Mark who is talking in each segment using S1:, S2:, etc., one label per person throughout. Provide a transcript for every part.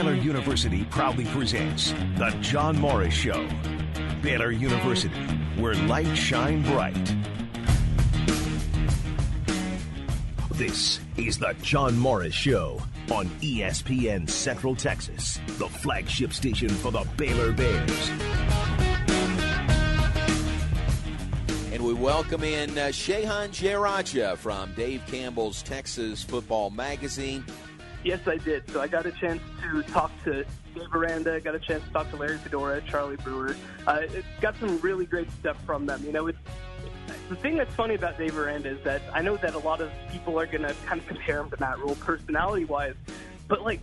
S1: Baylor University proudly presents The John Morris Show. Baylor University, where light shine bright. This is The John Morris Show on ESPN Central Texas, the flagship station for the Baylor Bears.
S2: And we welcome in uh, Shehan Jeyarajah from Dave Campbell's Texas Football Magazine.
S3: Yes, I did. So I got a chance to talk to Dave Aranda, got a chance to talk to Larry Fedora, Charlie Brewer. Uh, it got some really great stuff from them. You know, it's the thing that's funny about Dave Aranda is that I know that a lot of people are going to kind of compare him to Matt Rhule personality-wise, but like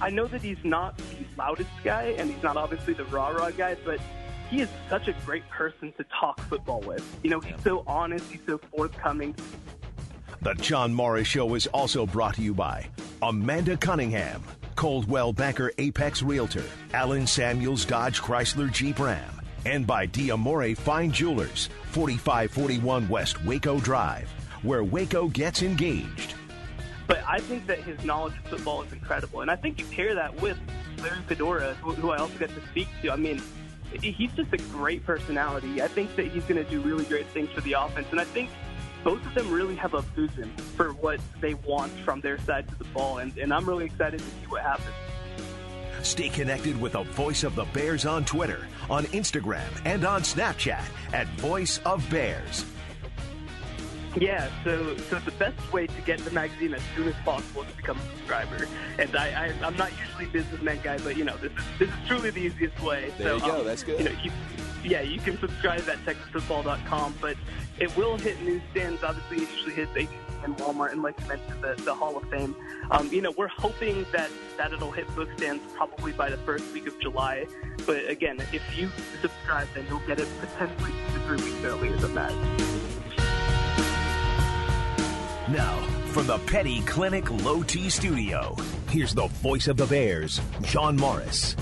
S3: I know that he's not the loudest guy and he's not obviously the rah-rah guy, but he is such a great person to talk football with. You know, he's so honest, he's so forthcoming.
S1: The John Morris Show is also brought to you by Amanda Cunningham, Coldwell Banker Apex Realtor, Allen Samuels Dodge Chrysler Jeep Ram, and by Diamore Fine Jewelers, 4541 West Waco Drive, where Waco gets engaged.
S3: But I think that his knowledge of football is incredible, and I think you pair that with Larry Fedora, who, who I also get to speak to. I mean, he's just a great personality. I think that he's going to do really great things for the offense, and I think both of them really have a vision for what they want from their side of the ball, and, and I'm really excited to see what happens.
S1: Stay connected with the Voice of the Bears on Twitter, on Instagram, and on Snapchat at Voice of Bears.
S3: Yeah, so so the best way to get the magazine as soon as possible is to become a subscriber. And I, I I'm not usually a businessman guy, but you know this is this is truly the easiest way.
S2: There
S3: so,
S2: you go.
S3: Um,
S2: That's good.
S3: You know, you, yeah, you can subscribe at TexasFootball.com, but it will hit newsstands. Obviously, it usually hits AT&T and Walmart, and like you mentioned, the, the Hall of Fame. Um, you know, we're hoping that that it'll hit bookstands probably by the first week of July. But again, if you subscribe, then you'll get it potentially two three weeks earlier than that.
S1: Now, from the Petty Clinic Low T Studio, here's the voice of the Bears, John Morris.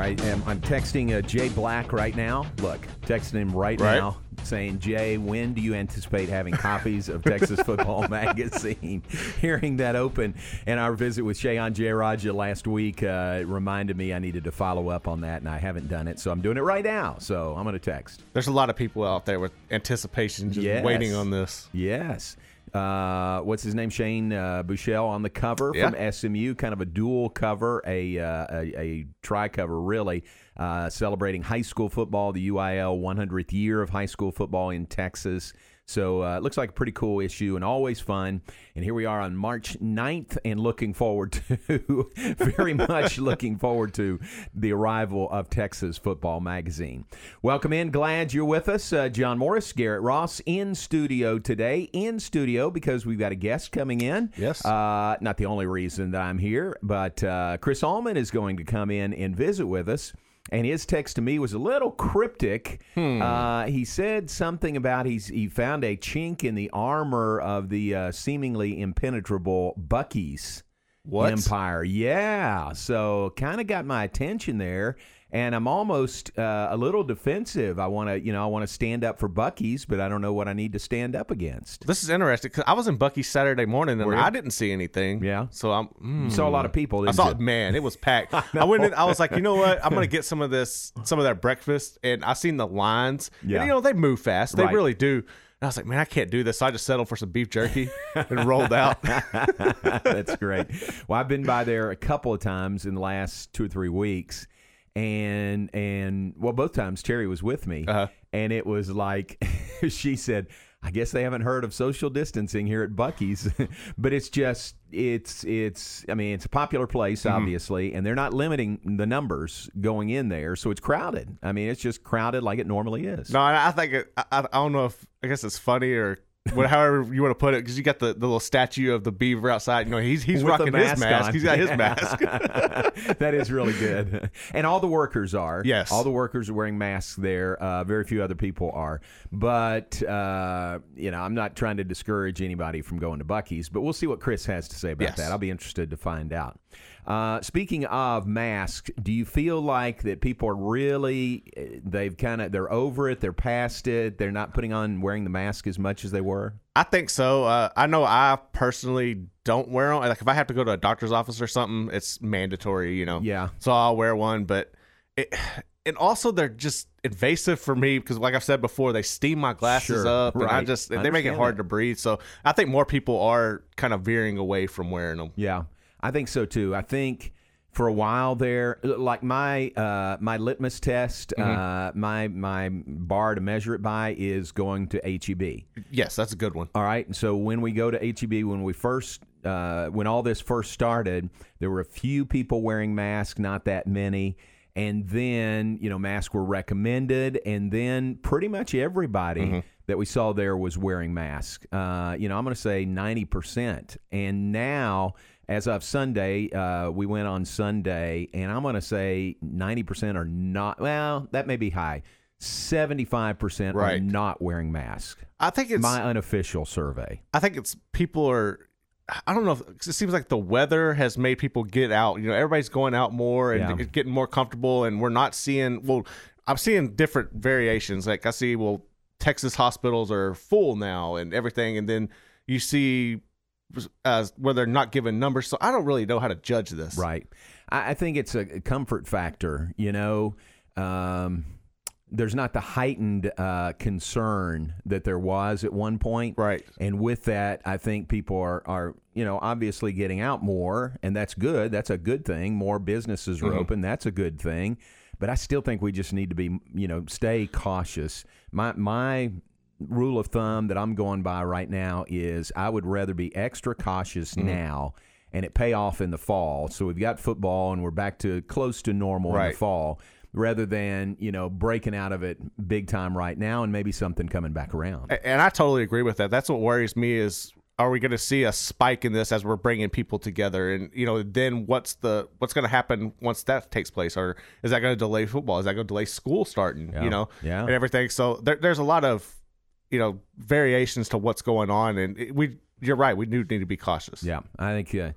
S4: Right, um, I'm texting uh, Jay Black right now. Look, texting him right,
S5: Right.
S4: now, saying, Jay, when do you anticipate having copies of Texas Football Magazine? Hearing that open, and our visit with Shehan Jeyarajah last week uh, reminded me I needed to follow up on that, and I haven't done it, so I'm doing it right now. So I'm going to text.
S5: There's a lot of people out there with anticipation, just
S4: Yes.
S5: waiting on this.
S4: Yes. Uh, what's his name? Shane uh, Buechele on the cover
S5: Yeah.
S4: from SMU, kind of a dual cover, a uh, a, a tri cover, really, uh, celebrating high school football, the UIL 100th year of high school football in Texas. So uh, it looks like a pretty cool issue and always fun. And here we are on March 9th and looking forward to, very much looking forward to the arrival of Texas Football Magazine. Welcome in. Glad you're with us. Uh, John Morris, Garrett Ross in studio today. In studio because we've got a guest coming in.
S5: Yes.
S4: Uh, not the only reason that I'm here, but uh, Chris Allman is going to come in and visit with us. And his text to me was a little cryptic.
S5: Hmm.
S4: Uh, he said something about he's he found a chink in the armor of the uh, seemingly impenetrable Buc-ee's
S5: What?
S4: empire. Yeah, so kind of got my attention there, and I'm almost uh, a little defensive. I want to, you know, I want to stand up for Buc-ee's, but I don't know what I need to stand up against.
S5: This is interesting because I was in Buc-ee's Saturday morning and I didn't see anything.
S4: Yeah.
S5: So I'm.
S4: You saw a lot of people.
S5: I
S4: you?
S5: man. It was packed. I went in. I was like, you know what? I'm gonna get some of this, some of that breakfast, and I seen the lines.
S4: Yeah.
S5: And, you know they move fast. They
S4: Right.
S5: really do. And I was like, man, I can't do this. So I just settled for some beef jerky and rolled out.
S4: That's great. Well, I've been by there a couple of times in the last two or three weeks, and and well, both times Terry was with me,
S5: Uh-huh.
S4: and it was like she said. I guess they haven't heard of social distancing here at Buc-ee's, but it's just it's it's I mean it's a popular place
S5: Mm-hmm.
S4: obviously, and they're not limiting the numbers going in there, so it's crowded. I mean it's just crowded like it normally is.
S5: No, I I think it, I, I don't know if I guess it's funny or however you want to put it, because you got the, the little statue of the beaver outside. You know, he's he's
S4: With
S5: rocking his mask.
S4: on.
S5: He's got his mask.
S4: that is really good. And all the workers are.
S5: Yes.
S4: All the workers are wearing masks there. Uh, very few other people are. But, uh, you know, I'm not trying to discourage anybody from going to Buc-ee's, but we'll see what Chris has to say about
S5: Yes.
S4: that. I'll be interested to find out. Uh, speaking of masks, do you feel like that people are really, uh, they've kind of, they're over it, they're past it, they're not putting on wearing the mask as much as they were?
S5: I think so. Uh, I know I personally don't wear them. Like if I have to go to a doctor's office or something, it's mandatory, you know.
S4: Yeah.
S5: So I'll wear one, but it, and also they're just invasive for me because, like I've said before, they steam my glasses
S4: Sure,
S5: up, and I
S4: right.
S5: just
S4: I
S5: they make it hard
S4: that.
S5: to breathe. So I think more people are kind of veering away from wearing them.
S4: Yeah, I think so too. I think for a while there, like my uh, my litmus test, uh, my my bar to measure it by is going to HEB.
S5: Yes, that's a good one.
S4: All right, and so when we go to HEB, when we first uh, when all this first started, there were a few people wearing masks, not that many. And then, you know, masks were recommended, and then pretty much everybody that we saw there was wearing masks. Uh, you know, I'm going to say 90%. And now, as of Sunday, uh, we went on Sunday, and I'm going to say 90% are not, well, that may be high. 75% are not wearing masks.
S5: I think it's
S4: My unofficial survey.
S5: I think it's people are. I don't know. If, it seems like the weather has made people get out. You know, everybody's going out more and
S4: Yeah.
S5: getting more comfortable, and we're not seeing. Well, I'm seeing different variations. Like I see, well, Texas hospitals are full now and everything, and then you see uh, where they're not given numbers. So I don't really know how to judge this.
S4: Right. I, I think it's a comfort factor. You know, um, there's not the heightened uh, concern that there was at one point.
S5: Right.
S4: And with that, I think people are, are, you know, obviously getting out more, and that's good. That's a good thing. More businesses are open. That's a good thing. But I still think we just need to be, you know, stay cautious. My my rule of thumb that I'm going by right now is I would rather be extra cautious mm-hmm. now and it pay off in the fall. So we've got football and we're back to close to normal in the fall rather than, you know, breaking out of it big time right now and maybe something coming back around.
S5: And I totally agree with that. That's what worries me is are we going to see a spike in this as we're bringing people together and you know then what's the what's going to happen once that takes place or is that going to delay football is that going to delay school starting
S4: Yeah.
S5: you know
S4: Yeah.
S5: and everything so there, there's a lot of you know variations to what's going on and it, we you're right we do need to be cautious
S4: Yeah, I think uh,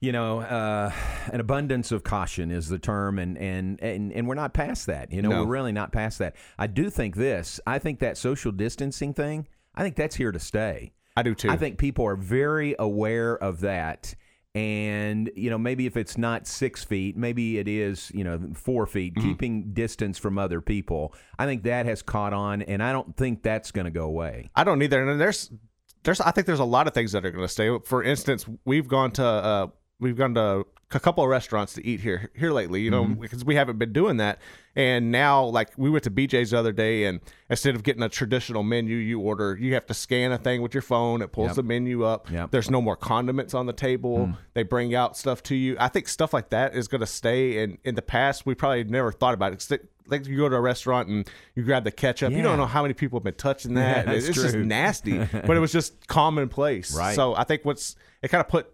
S4: you know uh, an abundance of caution is the term, and and and, and we're not past that. You know,
S5: No.
S4: we're really not past that. I do think this. I think that social distancing thing. I think that's here to stay.
S5: I do too
S4: I think people are very aware of that. And, you know, maybe if it's not six feet, maybe it is, you know, four feet,
S5: Mm-hmm.
S4: keeping distance from other people. I think that has caught on, and I don't think that's going to go away.
S5: I don't either. And there's there's I think there's a lot of things that are going to stay. For instance, we've gone to uh, we've gone to a couple of restaurants to eat here here lately. You know, mm-hmm. because we haven't been doing that. And now, like we went to BJ's the other day, and instead of getting a traditional menu, you order you have to scan a thing with your phone. It pulls
S4: Yep.
S5: the menu up.
S4: Yep.
S5: There's no more condiments on the table. Mm. They bring out stuff to you. I think stuff like that is going to stay. And in the past, we probably never thought about it. Like you go to a restaurant and you grab the ketchup. You don't know how many people have been touching that.
S4: that's
S5: it's just nasty, but it was just commonplace.
S4: Right.
S5: So I think what's it kind of put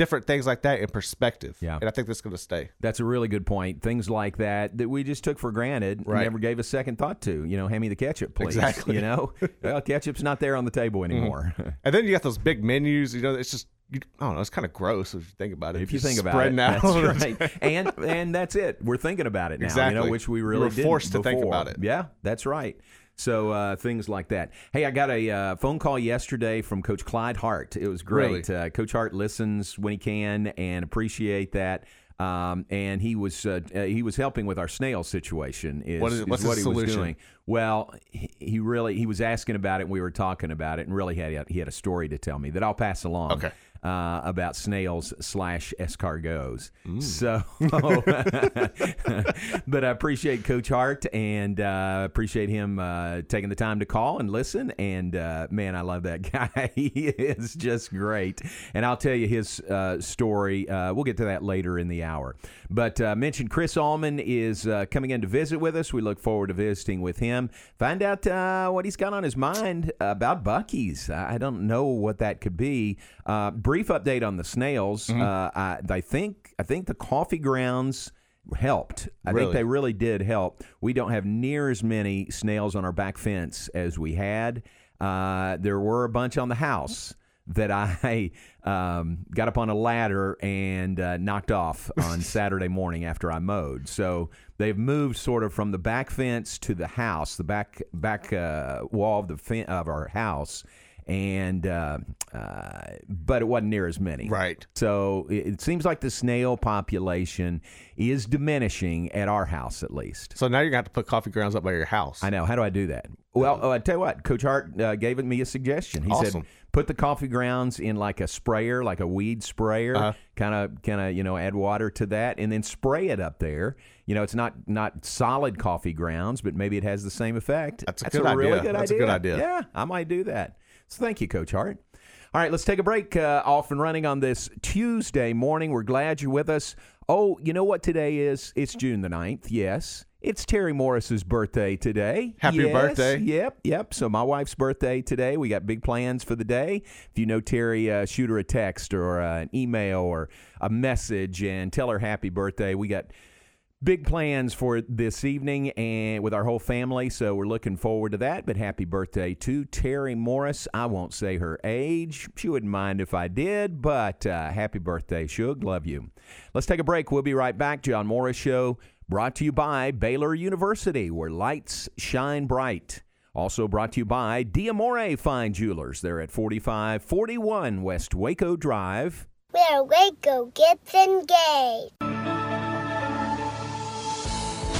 S5: different things like that in perspective.
S4: Yeah.
S5: And I think that's going to stay.
S4: That's a really good point. Things like that that we just took for granted,
S5: Right.
S4: never gave a second thought to. You know, hand me the ketchup, please.
S5: Exactly.
S4: You know, well, ketchup's not there on the table anymore. Mm-hmm.
S5: And then you got those big menus. You know, it's just you, I don't know. It's kind of gross if you think about it.
S4: if you think about
S5: spreading
S4: it,
S5: out.
S4: that's right. And and that's it. We're thinking about it now. You know, which we really
S5: were
S4: didn't
S5: forced to think about it.
S4: Yeah, that's right. So uh, things like that. Hey, I got a uh, phone call yesterday from Coach Clyde Hart. It was great. Uh, Coach Hart listens when he can and appreciate that. Um, and he was uh, uh, he was helping with our snail situation. Is
S5: What is- what's
S4: what
S5: his
S4: he was doing? Well, he, he really he was asking about it. and We were talking about it, and really had he had a story to tell me that I'll pass along.
S5: Okay.
S4: Uh, about snails slash escargots.
S5: Mm.
S4: So, but I appreciate Coach Hart and uh, appreciate him uh, taking the time to call and listen. And uh, man, I love that guy. he is just great. And I'll tell you his uh, story. Uh, we'll get to that later in the hour. But uh, mentioned Chris Allman is uh, coming in to visit with us. We look forward to visiting with him. Find out uh, what he's got on his mind about Buc-ee's. I I don't know what that could be. Uh, brief update on the snails.
S5: Mm-hmm.
S4: Uh, I, I think I think the coffee grounds helped. I think they really did help. We don't have near as many snails on our back fence as we had. Uh, there were a bunch on the house that I um, got up on a ladder and uh, knocked off on Saturday morning after I mowed. So they've moved sort of from the back fence to the house, the back back uh, wall of the fen- of our house. And uh, uh, but it wasn't near as many.
S5: Right.
S4: So it, it seems like the snail population is diminishing at our house, at least.
S5: So now you're going to have to put coffee grounds up by your house.
S4: I know. How do I do that? Well, oh, I tell you what, Coach Hart uh, gave me a suggestion. He
S5: Awesome.
S4: said, put the coffee grounds in like a sprayer, like a weed sprayer. Kind of, kind of, you know, add water to that, and then spray it up there. You know, it's not not solid coffee grounds, but maybe it has the same effect.
S5: That's a good
S4: really
S5: idea.
S4: good
S5: That's a good idea.
S4: Yeah, I might do that. So thank you, Coach Hart. All right, let's take a break. Uh, off and running on this Tuesday morning. We're glad you're with us. Oh, you know what today is? It's June the 9th. Yes. It's Terry Morris's birthday today.
S5: Happy
S4: Yes,
S5: birthday.
S4: Yep, yep. So my wife's birthday today. We got big plans for the day. If you know Terry, uh, shoot her a text or uh, an email or a message and tell her happy birthday. We got big plans for this evening and with our whole family so we're looking forward to that. But happy birthday to terry morris. I won't say her age. She wouldn't mind if i did but uh, happy birthday shug. Love you. Let's take a break. We'll be right back. John morris show brought to you by baylor university where lights shine bright. Also brought to you by Diamore Fine Jewelers. They're at 4541 West Waco Drive.
S6: Where Waco gets engaged.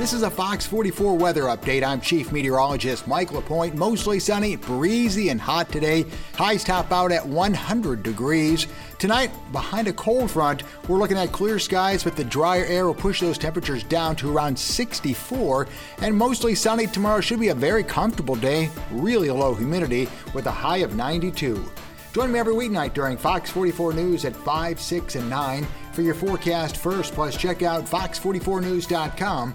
S7: This is a Fox 44 weather update. I'm Chief Meteorologist Mike LaPointe. Mostly sunny, breezy, and hot today. Highs top out at 100 degrees. Tonight, behind a cold front, we're looking at clear skies, but the drier air will push those temperatures down to around 64. And mostly sunny tomorrow should be a very comfortable day. Really low humidity with a high of 92. Join me every weeknight during Fox 44 News at 5, 6, and 9 for your forecast first. Plus, check out fox44news.com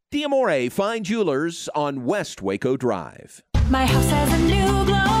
S2: Diamore Fine Jewelers on West Waco Drive.
S8: My house has a new glow.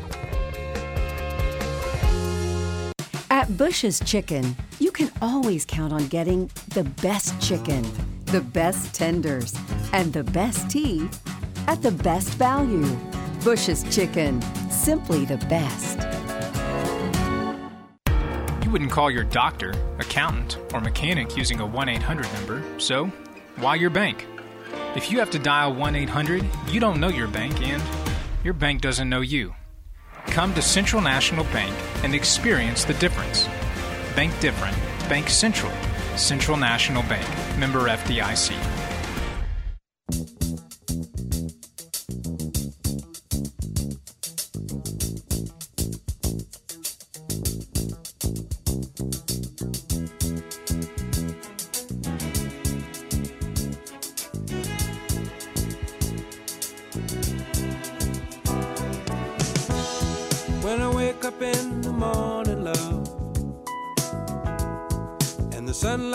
S9: Bush's Chicken, you can always count on getting the best chicken, the best tenders, and the best tea at the best value. Bush's Chicken, simply the best.
S10: You wouldn't call your doctor, accountant, or mechanic using a 1 800 number, so why your bank? If you have to dial 1 800, you don't know your bank and your bank doesn't know you. Come to Central National Bank and experience the difference. Bank different. Bank Central. Central National Bank. Member FDIC.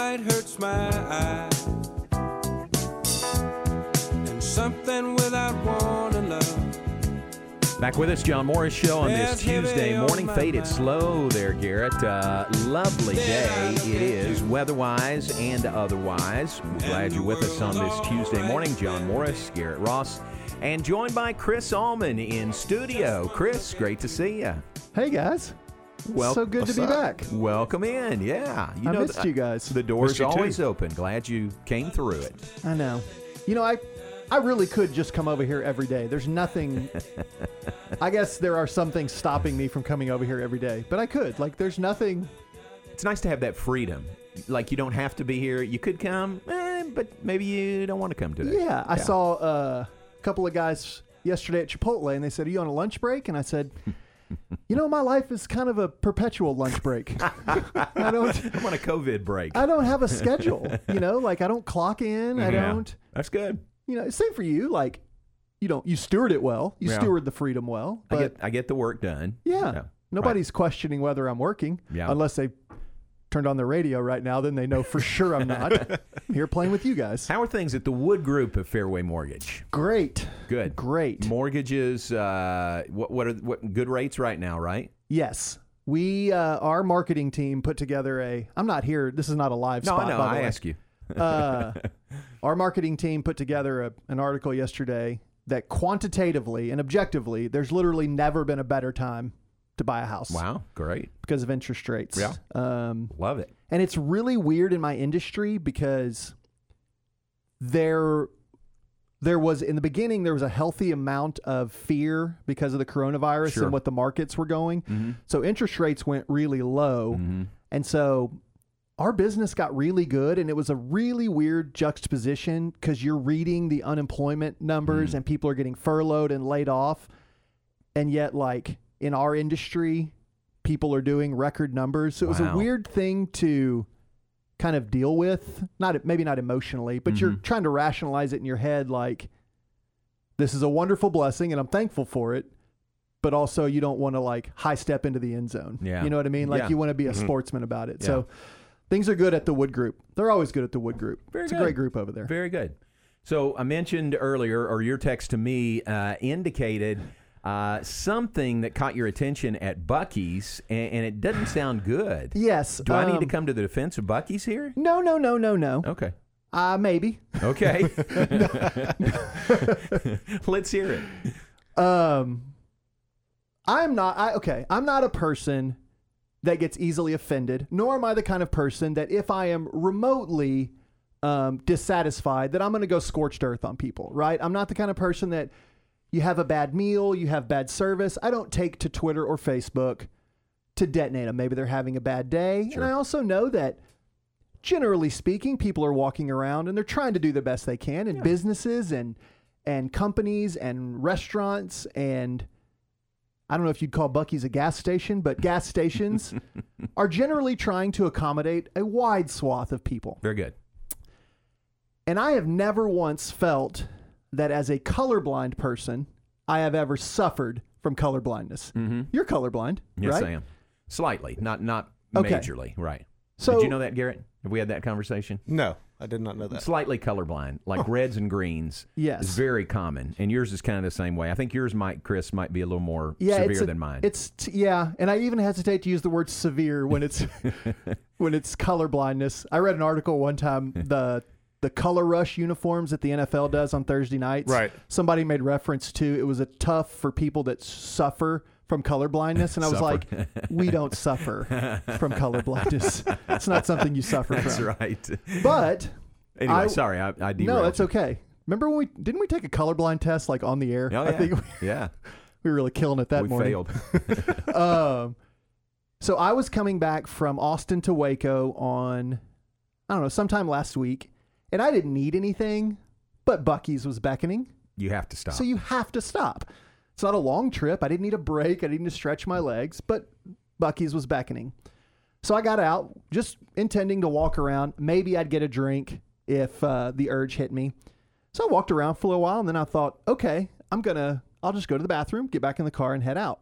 S11: The sunlight hurts my eyes, and something without warning, love.
S4: Back with us, John Morris Show on this Tuesday morning. Faded slow there, Garrett. Uh, lovely day it is, weather-wise and otherwise. We're glad you're with us on this Tuesday morning. John Morris, Garrett Ross, and joined by Chris Allman in studio. Chris, great to see you.
S12: Hey guys,
S4: Well,
S12: so good to be back.
S4: Welcome in. Yeah, you
S12: I missed you guys.
S4: The door's
S12: Missed you too.
S4: always open. Glad you came through it.
S12: I know. You know, I I really could just come over here every day. There's nothing. I guess there are some things stopping me from coming over here every day, but I could. Like, there's nothing.
S4: It's nice to have that freedom. Like you don't have to be here. You could come, eh, but maybe you don't want to come today.
S12: Yeah, I saw uh, a couple of guys yesterday at Chipotle, and they said, "Are you on a lunch break?" And I said. You know, my life is kind of a perpetual lunch break. I don't.
S4: I'm on a COVID break.
S12: I don't have a schedule. You know, like I don't clock in. I mm-hmm.
S4: Yeah.
S12: don't.
S4: That's good.
S12: You know, same for you. Like, you don't. You steward it well. You
S4: Yeah.
S12: steward the freedom well.
S4: I
S12: But
S4: get I get the work done.
S12: yeah, nobody's questioning whether I'm working.
S4: Yeah.
S12: Unless they turned on the radio right now, then they know for sure I'm not. Here playing with you guys.
S4: How are things at the Wood Group of Fairway Mortgage?
S12: Great.
S4: Good.
S12: Great.
S4: Mortgages. Uh, what what are what good rates right now? Right.
S12: Yes. We, uh, our marketing team put together a. I'm not here. This is not a live
S4: No,
S12: spot. the
S4: I
S12: way.
S4: ask you.
S12: uh, our marketing team put together a, an article yesterday that quantitatively and objectively, there's literally never been a better time to buy a house.
S4: Wow. Great.
S12: Because of interest rates.
S4: Yeah.
S12: Um,
S4: Love it.
S12: and it's really weird in my industry because there there was in the beginning there was a healthy amount of fear because of the coronavirus
S4: Sure.
S12: and what the markets were going.
S4: Mhm.
S12: So interest rates went really low. And so our business got really good and it was a really weird juxtaposition cuz you're reading the unemployment numbers and people are getting furloughed and laid off and yet like in our industry people are doing record numbers. So it was a weird thing to kind of deal with. Not maybe not emotionally, but you're
S4: Mhm.
S12: trying to rationalize it in your head like this is a wonderful blessing and I'm thankful for it. But also you don't want to like high step into the end zone.
S4: Yeah.
S12: You know what I mean? Like
S4: Yeah.
S12: you want to be a
S4: Mhm.
S12: sportsman about it.
S4: Yeah.
S12: So things are good at the Wood Group. They're always good at the Wood Group.
S4: Very
S12: it's
S4: good.
S12: a great group over there.
S4: Very good. So I mentioned earlier, or your text to me uh, indicated uh, something that caught your attention at Buc-ee's, and, and it doesn't sound good.
S12: Yes.
S4: Do I need to
S12: um,
S4: come to the defense of Buc-ee's here?
S12: No, no, no, no, no.
S4: Okay.
S12: Uh maybe.
S4: Okay. Let's hear it.
S12: Um, I'm not. I okay. I'm not a person that gets easily offended. Nor am I the kind of person that if I am remotely um, dissatisfied, that I'm going to go scorched earth on people. Right? I'm not the kind of person that you have a bad meal, you have bad service. I don't take to Twitter or Facebook to detonate them. Maybe they're having a bad day, and I also know that. Generally speaking, people are walking around and they're trying to do the best they can in businesses and and companies and restaurants and I don't know if you'd call Buc-ee's a gas station, but gas stations are generally trying to accommodate a wide swath of people.
S4: Very good.
S12: And I have never once felt that as a colorblind person, I have ever suffered from colorblindness.
S4: Mm-hmm.
S12: You're colorblind,
S4: Yes,
S12: right?
S4: I am. Slightly, not not
S12: Okay.
S4: majorly. Right.
S12: So-
S4: Did you know that, Garrett? Have we had that conversation?
S5: No, I did not know that.
S4: Slightly colorblind, like reds and greens.
S12: Yes.
S4: is very common, and yours is kind of the same way. I think yours might, Chris, might be a little more
S12: Yeah,
S4: severe
S12: a-
S4: than mine.
S12: It's t- yeah, and I even hesitate to use the word severe when it's when it's colorblindness. I read an article one time the the color rush uniforms that the NFL does on Thursday nights.
S5: Right.
S12: Somebody made reference to it was a tough for people that suffer from color blindness, and I was like, we don't suffer from color blindness. It's not something you suffer
S4: That's
S12: from.
S4: right.
S12: But
S4: Anyway,
S12: I-
S4: sorry, I, I
S12: no, that's okay. Remember when we didn't we take a colorblind test like on the air?
S4: Oh,
S12: I
S4: yeah.
S12: think we,
S4: yeah.
S12: we were really killing it that
S4: We
S12: morning.
S4: failed.
S12: um, so I was coming back from Austin to Waco on, I don't know, sometime last week, and I didn't need anything, but Buc-ee's was beckoning.
S4: You have to stop.
S12: So you have to stop. It's not a long trip. I didn't need a break. I didn't need to stretch my legs, but Buc-ee's was beckoning. So I got out, just intending to walk around. Maybe I'd get a drink if uh, the urge hit me. So I walked around for a little while, and then I thought, okay, I'm gonna, I'll just go to the bathroom, get back in the car, and head out.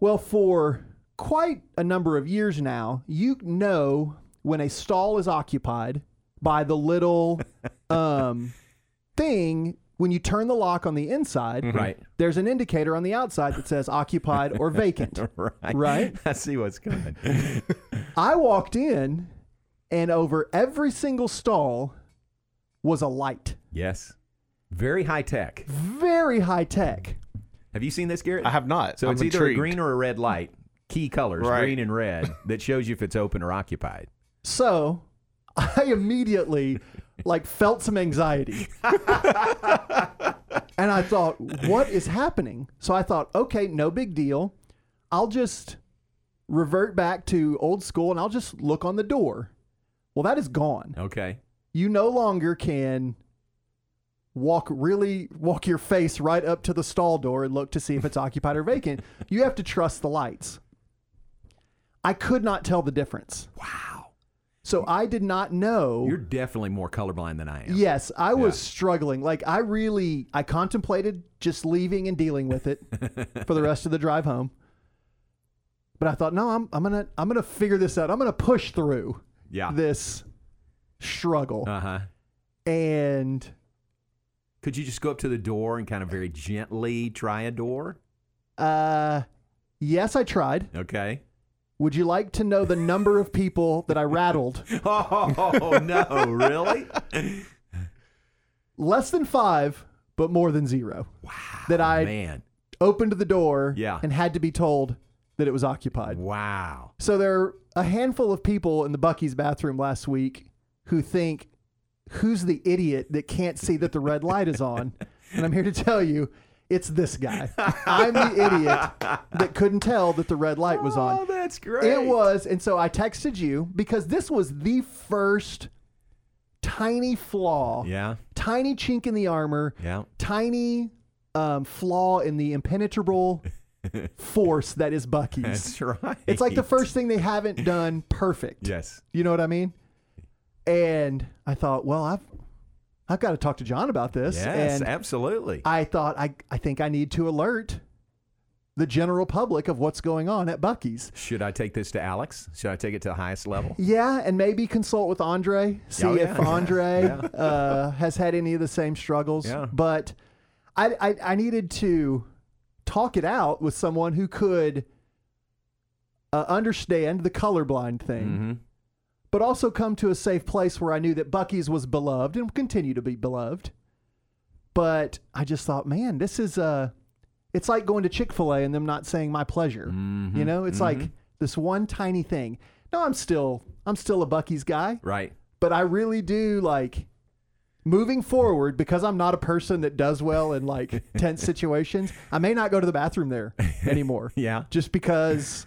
S12: Well, for quite a number of years now, you know when a stall is occupied by the little um, thing when you turn the lock on the inside.
S4: Right.
S12: There's an indicator on the outside that says occupied or vacant.
S4: right.
S12: Right?
S4: I see what's coming.
S12: I walked in, and over every single stall was a light.
S4: yes. Very high tech.
S12: Very high tech.
S4: Have you seen this, Garrett?
S5: I have not.
S4: So
S5: I'm
S4: it's either a green or a red light. Key colors,
S5: Right.
S4: green and red, that shows you if it's open or occupied.
S12: So I immediately like felt some anxiety. and I thought, what is happening? So I thought, okay, no big deal. I'll just revert back to old school and I'll just look on the door. Well, that is gone.
S4: Okay.
S12: You no longer can walk really walk your face right up to the stall door and look to see if it's occupied or vacant. You have to trust the lights. I could not tell the difference.
S4: Wow.
S12: So I did not know.
S4: You're definitely more colorblind than I am.
S12: Yes, I was struggling. Like I really I contemplated just leaving and dealing with it for the rest of the drive home. But I thought, no, I'm I'm gonna I'm gonna figure this out. I'm gonna push through
S4: Yeah.
S12: this struggle.
S4: Uh huh.
S12: And
S4: Could you just go up to the door and kind of very gently try a door?
S12: uh yes, I tried.
S4: Okay.
S12: Would you like to know the number of people that I rattled?
S4: Oh no, really?
S12: Less than five, but more than zero. Wow. That I
S4: Man.
S12: opened the door
S4: Yeah.
S12: and had to be told that it was occupied.
S4: Wow.
S12: So there are a handful of people in the Buc-ee's bathroom last week who think, who's the idiot that can't see that the red light is on? And I'm here to tell you, it's this guy. I'm the idiot that couldn't tell that the red light was on.
S4: Oh, that's great.
S12: It was. And so I texted you because this was the first tiny flaw,
S4: Yeah.
S12: tiny chink in the armor,
S4: Yeah.
S12: tiny um, flaw in the impenetrable force that is Buc-ee's.
S4: That's right.
S12: It's like the first thing they haven't done perfect.
S4: Yes.
S12: You know what I mean? And I thought, well, I've I've got to talk to John about this.
S4: Yes,
S12: and
S4: absolutely.
S12: I thought I I think I need to alert the general public of what's going on at Buc-ee's.
S4: Should I take this to Alex? Should I take it to the highest level?
S12: Yeah, and maybe consult with Andre, see
S4: Oh, yeah.
S12: if Andre
S4: Yeah.
S12: uh, has had any of the same struggles.
S4: Yeah.
S12: But I, I I needed to talk it out with someone who could uh, understand the colorblind thing,
S4: Mm-hmm.
S12: But also come to a safe place where I knew that Buc-ee's was beloved and will continue to be beloved. But I just thought, man, this is uh it's like going to Chick-fil-A and them not saying my pleasure.
S4: Mm-hmm.
S12: You know, it's like this one tiny thing. No, I'm still I'm still a Buc-ee's guy,
S4: Right.
S12: but I really do like moving forward because I'm not a person that does well in like tense situations. I may not go to the bathroom there anymore.
S4: Yeah.
S12: Just because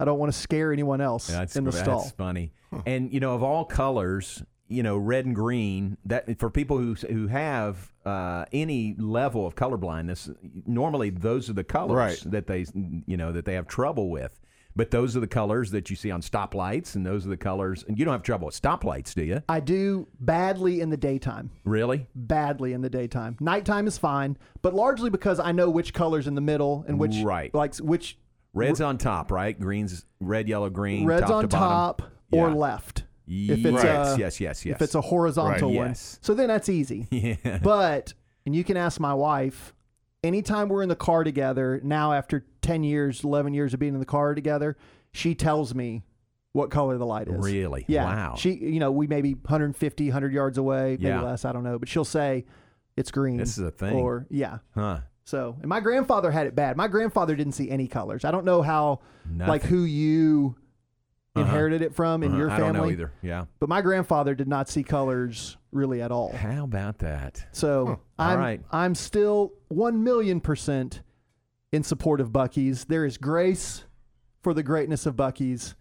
S12: I don't want to scare anyone else
S4: That's,
S12: in the stall.
S4: that's funny. And you know, of all colors, you know, red and green. That for people who who have uh, any level of color blindness, normally those are the colors
S5: Right.
S4: that they you know that they have trouble with. But those are the colors that you see on stoplights, and those are the colors. And you don't have trouble with stoplights, do you?
S12: I do badly in the daytime.
S4: Really?
S12: Badly in the daytime. Nighttime is fine, but largely because I know which colors in the middle and which
S4: Right.
S12: like which
S4: Red's on top, right? Green's red, yellow, green.
S12: red's
S4: top
S12: on
S4: to bottom.
S12: top or
S4: Yeah.
S12: left. If it's
S4: yes,
S12: a,
S4: yes, yes, yes.
S12: If it's a horizontal
S4: Right.
S12: one.
S4: Yes.
S12: So then that's easy.
S4: Yeah.
S12: But and you can ask my wife, anytime we're in the car together, now after 10 years, 11 years of being in the car together, she tells me what color the light is.
S4: Really?
S12: Yeah.
S4: Wow.
S12: She you know, we may be 150, 100 yards away, maybe
S4: Yeah.
S12: less, I don't know, but she'll say it's green.
S4: This is a thing.
S12: Or yeah.
S4: Huh.
S12: So, and my grandfather had it bad. My grandfather didn't see any colors. I don't know how, like, who you
S4: Uh-huh.
S12: inherited it from in
S4: Uh-huh.
S12: your
S4: I
S12: family.
S4: don't know either. Yeah.
S12: But my grandfather did not see colors really at all.
S4: How about that?
S12: So
S4: All
S12: I'm
S4: right.
S12: I'm still one million percent in support of Buc-ee's. There is grace for the greatness of Buc-ee's,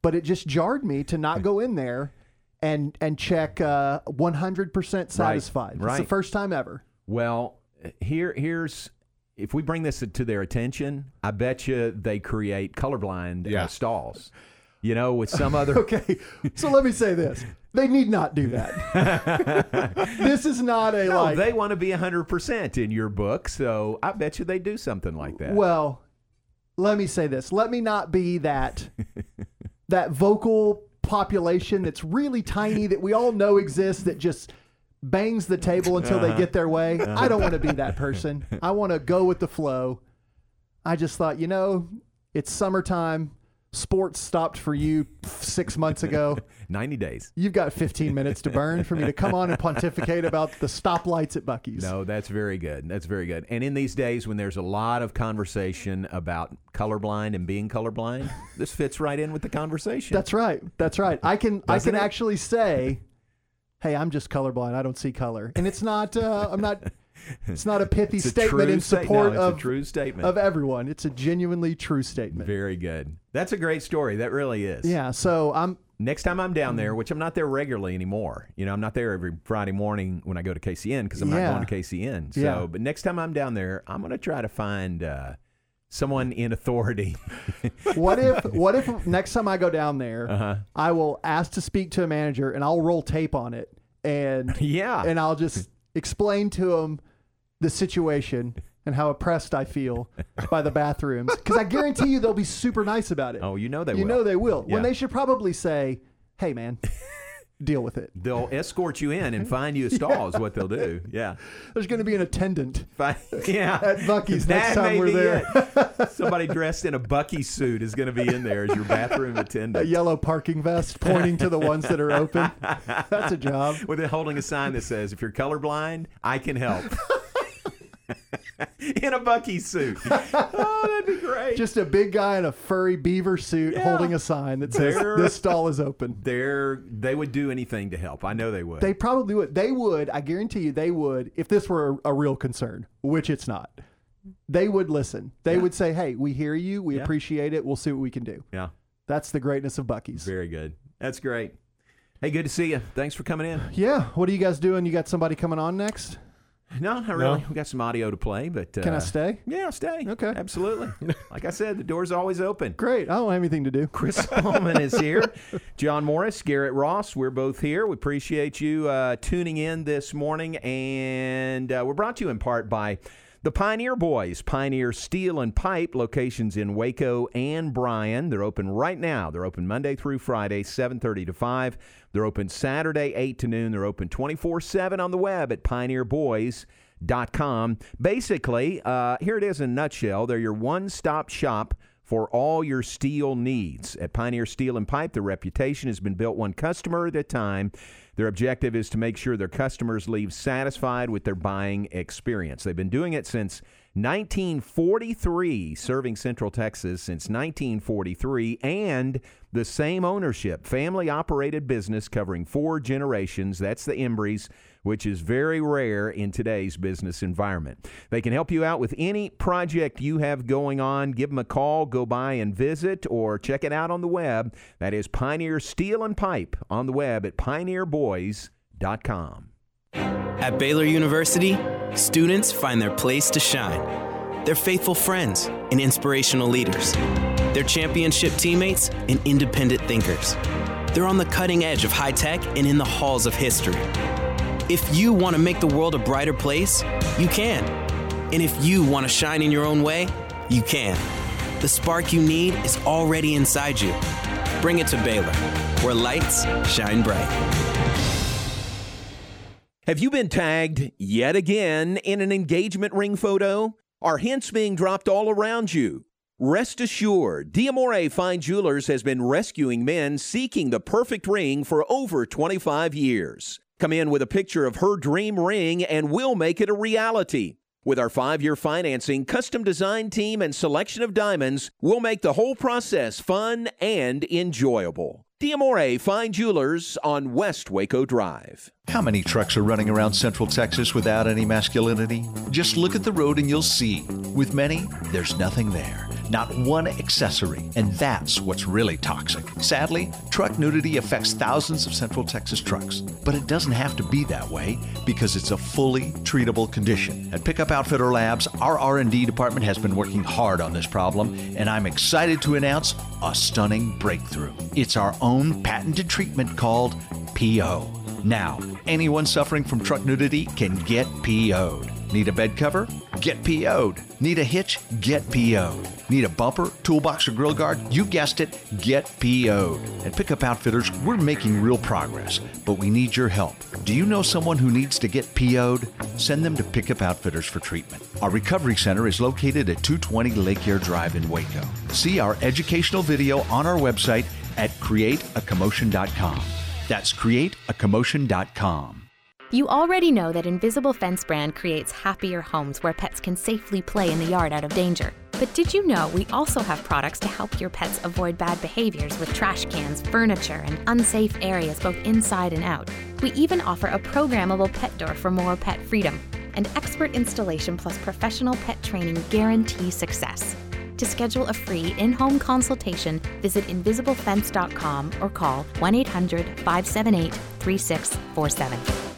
S12: but it just jarred me to not go in there and and check uh, 100% satisfied. Right. It's the first time ever.
S4: Well, here here's if we bring this to their attention, I bet you they create colorblind uh, stalls. You know, with some other
S12: Okay, so let me say this: they need not do that. this is not a
S4: No,
S12: like.
S4: they want to be 100% in your book, so I bet you they do something like that.
S12: Well, let me say this. Let me not be that that vocal population that's really tiny that we all know exists that just bangs the table until they
S4: Uh-huh.
S12: get their way. I don't want to be that person. I want to go with the flow. I just thought, you know, it's summertime. Sports stopped for you 6 months ago.
S4: 90 days.
S12: You've got 15 minutes to burn for me to come on and pontificate about the stoplights at Buc-ee's.
S4: No, that's very good. That's very good. And in these days when there's a lot of conversation about colorblind and being colorblind, this fits right in with the conversation.
S12: That's right. That's right. I can I can
S4: it?
S12: actually say, "Hey, I'm just colorblind. I don't see color," and it's not. Uh, I'm not. It's not a pithy
S4: a
S12: statement in
S4: no,
S12: support
S4: a
S12: of
S4: true statement.
S12: of everyone. It's a genuinely true statement.
S4: Very good. That's a great story. That really is.
S12: Yeah. So I'm.
S4: Next time I'm down there, which I'm not there regularly anymore. You know, I'm not there every Friday morning when I go to KCN because I'm
S12: Yeah.
S4: not going to KCN. So,
S12: Yeah.
S4: but next time I'm down there, I'm going to try to find uh, someone in authority.
S12: What if what if next time I go down there,
S4: Uh-huh.
S12: I will ask to speak to a manager and I'll roll tape on it and
S4: yeah,
S12: and I'll just explain to him the situation and how oppressed I feel by the bathrooms because I guarantee you they'll be super nice about it.
S4: Oh, you know they
S12: you
S4: will.
S12: know they will.
S4: Yeah.
S12: When they should probably say, "Hey, man, deal with it."
S4: They'll escort you in and find you a stall. Is what they'll do. Yeah.
S12: There's going to be an attendant
S4: yeah.
S12: at Buc-ee's
S4: That
S12: next time we're there.
S4: Somebody dressed in a Buc-ee suit is going to be in there as your bathroom attendant.
S12: a yellow parking vest pointing to the ones that are open. That's a job.
S4: With it holding a sign that says, "If you're colorblind, I can help." in a Buc-ee suit. Oh, that'd be great.
S12: Just a big guy in a furry beaver suit
S4: Yeah.
S12: holding a sign that says
S4: They're-
S12: this stall is open.
S4: They're they would do anything to help. I know they would.
S12: They probably would. They would. I guarantee you, they would if this were a, a real concern, which it's not. They would listen. They
S4: Yeah.
S12: would say, "Hey, we hear you. We
S4: Yeah.
S12: appreciate it. We'll see what we can do."
S4: yeah,
S12: That's the greatness of Buc-ee's.
S4: very good. That's great. Hey, good to see you. Thanks for coming in.
S12: Yeah. What are you guys doing? You got somebody coming on next?
S4: No, not really. We got some audio to play, but uh,
S12: Can I stay?
S4: Yeah, I'll stay.
S12: Okay.
S4: absolutely. like I said, the door's always open.
S12: Great. I don't have anything to do.
S4: Chris Allman is here. John Morris, Garrett Ross, we're both here. We appreciate you uh, tuning in this morning. And uh, we're brought to you in part by the Pioneer Boys, Pioneer Steel and Pipe, locations in Waco and Bryan. They're open right now. They're open Monday through Friday, 7.30 to 5. They're open Saturday, 8 to noon. They're open 24-7 on the web at pioneerboys.com. Basically, uh, here it is in a nutshell. They're your one-stop shop for all your steel needs. At Pioneer Steel and Pipe, their reputation has been built one customer at a time. Their objective is to make sure their customers leave satisfied with their buying experience. They've been doing it since 1943, serving Central Texas since 1943, and the same ownership, family operated business covering four generations. That's the Embreys, which is very rare in today's business environment. They can help you out with any project you have going on. Give them a call, go by and visit, or check it out on the web. That is Pioneer Steel and Pipe on the web at pioneerboys.com.
S13: At Baylor University, students find their place to shine. They're faithful friends and inspirational leaders. They're championship teammates and independent thinkers. They're on the cutting edge of high tech and in the halls of history. If you want to make the world a brighter place, you can. And if you want to shine in your own way, you can. The spark you need is already inside you. Bring it to Baylor, where lights shine bright.
S2: Have you been tagged yet again in an engagement ring photo? Are hints being dropped all around you? Rest assured, Diamore Fine Jewelers has been rescuing men seeking the perfect ring for over 25 years. Come in with a picture of her dream ring and we'll make it a reality.
S4: With our five year financing, custom design team, and selection of diamonds, we'll make the whole process fun and enjoyable. Diamore Fine Jewelers on West Waco Drive.
S14: How many trucks are running around Central Texas without any masculinity? Just look at the road and you'll see. With many, there's nothing there. Not one accessory, and that's what's really toxic. Sadly, truck nudity affects thousands of Central Texas trucks, but it doesn't have to be that way because it's a fully treatable condition. At Pickup Outfitter Labs, our R&D department has been working hard on this problem, and I'm excited to announce a stunning breakthrough. It's our own patented treatment called PO. Now, anyone suffering from truck nudity can get PO'd. Need a bed cover? Get PO'd. Need a hitch? Get PO'd. Need a bumper, toolbox, or grill guard? You guessed it, get PO'd. At Pickup Outfitters, we're making real progress, but we need your help. Do you know someone who needs to get PO'd? Send them to Pickup Outfitters for treatment. Our recovery center is located at 220 Lake Air Drive in Waco. See our educational video on our website at createacommotion.com. That's createacommotion.com.
S15: You already know that Invisible Fence brand creates happier homes where pets can safely play in the yard out of danger. But did you know we also have products to help your pets avoid bad behaviors with trash cans, furniture, and unsafe areas both inside and out? We even offer a programmable pet door for more pet freedom. And expert installation plus professional pet training guarantee success. To schedule a free in home consultation, visit invisiblefence.com or call 1 800 578 3647.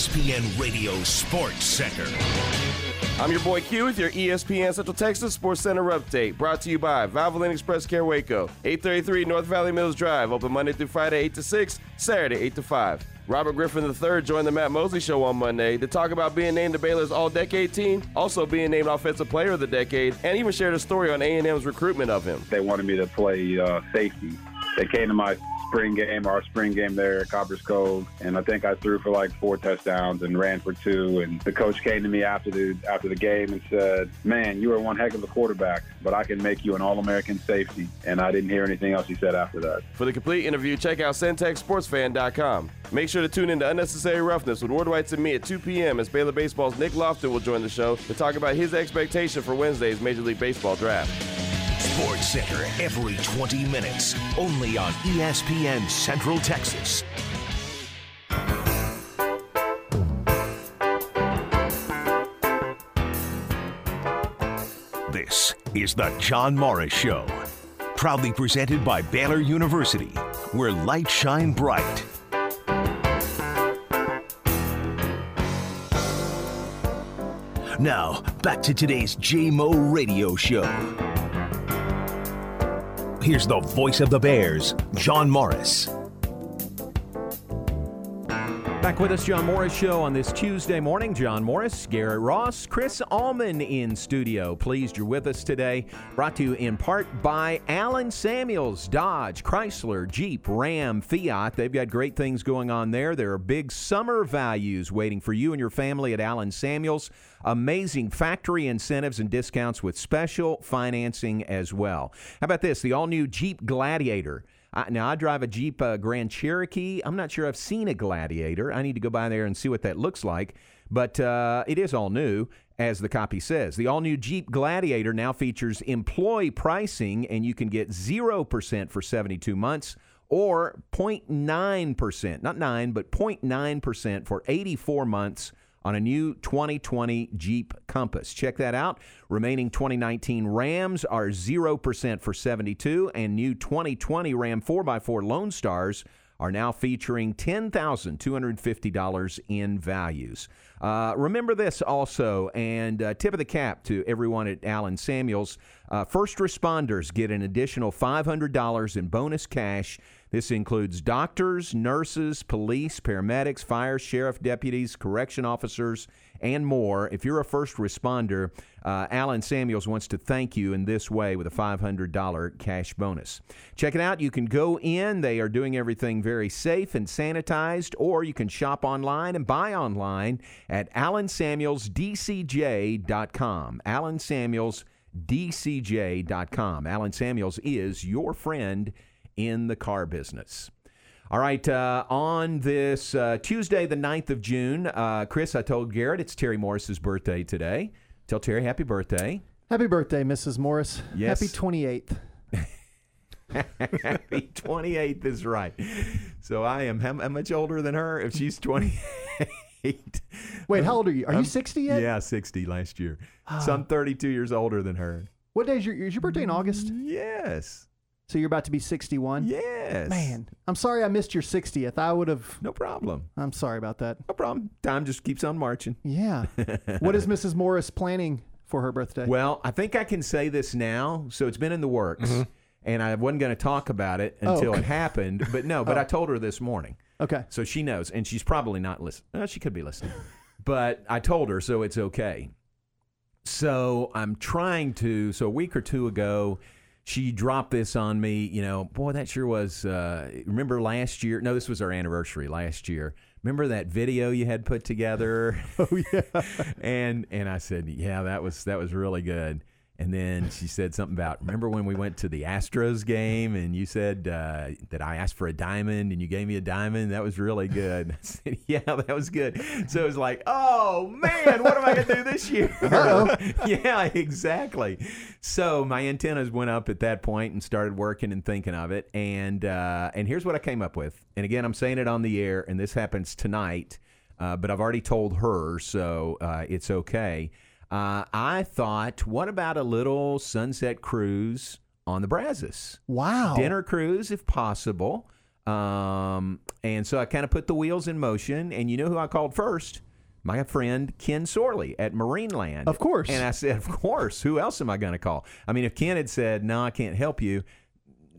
S1: ESPN Radio Sports Center.
S16: I'm your boy Q with your ESPN Central Texas Sports Center update, brought to you by Valvoline Express Care Waco, 833 North Valley Mills Drive, open Monday through Friday 8 to 6, Saturday 8 to 5. Robert Griffin III joined the Matt Mosley Show on Monday to talk about being named the Baylor's All-Decade Team, also being named Offensive Player of the Decade, and even shared a story on A&M's recruitment of him.
S17: They wanted me to play uh, safety. They came to my spring game, our spring game there at Copperas Cove, and I think I threw for like four touchdowns and ran for two. And the coach came to me after the after the game and said, "Man, you are one heck of a quarterback, but I can make you an All-American safety." And I didn't hear anything else he said after that.
S16: For the complete interview, check out CentexSportsFan.com. Make sure to tune in to Unnecessary Roughness with Ward Whites and me at 2 p.m. as Baylor Baseball's Nick Loftin will join the show to talk about his expectation for Wednesday's Major League Baseball draft.
S1: Sports Center every 20 minutes, only on ESPN Central Texas. This is the John Morris Show, proudly presented by Baylor University, where light shine bright. Now, back to today's JMO Radio Show. Here's the voice of the Bears, John Morris.
S4: Back with us, John Morris Show on this Tuesday morning. John Morris, Garrett Ross, Chris Allman in studio. Pleased you're with us today. Brought to you in part by Allen Samuels, Dodge, Chrysler, Jeep, Ram, Fiat. They've got great things going on there. There are big summer values waiting for you and your family at Allen Samuels. Amazing factory incentives and discounts with special financing as well. How about this? The all new Jeep Gladiator. I, now I drive a Jeep uh, Grand Cherokee. I'm not sure I've seen a Gladiator. I need to go by there and see what that looks like. But uh, it is all new, as the copy says. The all new Jeep Gladiator now features employee pricing, and you can get 0% for 72 months or 0.9%, not 9, but 0.9% for 84 months on a new 2020 Jeep Compass. Check that out. Remaining 2019 Rams are 0% for 72, and new 2020 Ram 4x4 Lone Stars are now featuring $10,250 in values. Uh, remember this also, and uh, tip of the cap to everyone at Allen Samuels. Uh, first responders get an additional $500 in bonus cash. This includes doctors, nurses, police, paramedics, fire, sheriff, deputies, correction officers, and more. If you're a first responder, uh, Allen Samuels wants to thank you in this way with a $500 cash bonus. Check it out. You can go in. They are doing everything very safe and sanitized, or you can shop online and buy online at allensamuelsdcj.com. Allen Samuels dcj.com. Allen Samuels is your friend in the car business. All right, uh, on this uh, Tuesday, the 9th of June, uh, Chris, I told Garrett it's Terry Morris's birthday today. Tell Terry happy birthday.
S12: Happy birthday, Mrs. Morris.
S4: Yes.
S12: Happy 28th.
S4: happy 28th is right. So I am how, how much older than her if she's 28?
S12: Wait, how old are you? Are you
S4: I'm-
S12: 60 yet?
S4: Yeah, 60 last year. so I'm 32 years older than her.
S12: What day is your, is your birthday in August?
S4: Yes.
S12: So you're about to be 61?
S4: Yes.
S12: Man, I'm sorry I missed your 60th. I would have.
S4: No problem.
S12: I'm sorry about that.
S4: No problem. Time just keeps on marching.
S12: Yeah. what is Mrs. Morris planning for her birthday?
S4: Well, I think I can say this now. So it's been in the works, and I wasn't going to talk about it
S12: Oh,
S4: until
S12: okay.
S4: it happened. But no, but
S12: Oh.
S4: I told her this morning.
S12: Okay.
S4: So she knows, and she's probably not listening. Uh, she could be listening, but I told her, so it's okay. So I'm trying to. So a week or two ago, she dropped this on me. You know, boy, that sure was. Uh, remember last year? No, this was our anniversary last year. Remember that video you had put together?
S12: Oh yeah.
S4: and and I said, yeah, that was that was really good. And then she said something about remember when we went to the Astros game and you said uh, that I asked for a diamond and you gave me a diamond. That was really good. I said, yeah, that was good. So it was like, oh man, what am I gonna do this year? yeah, exactly. So my antennas went up at that point and started working and thinking of it. And uh, and here's what I came up with. And again, I'm saying it on the air, and this happens tonight. Uh, but I've already told her, so uh, it's okay. Uh, I thought, what about a little sunset cruise on the Brazos?
S12: Wow.
S4: Dinner cruise, if possible. Um, and so I kind of put the wheels in motion. And you know who I called first? My friend Ken Sorley at Marineland.
S12: Of course.
S4: And I said, of course. Who else am I going to call? I mean, if Ken had said, no, I can't help you,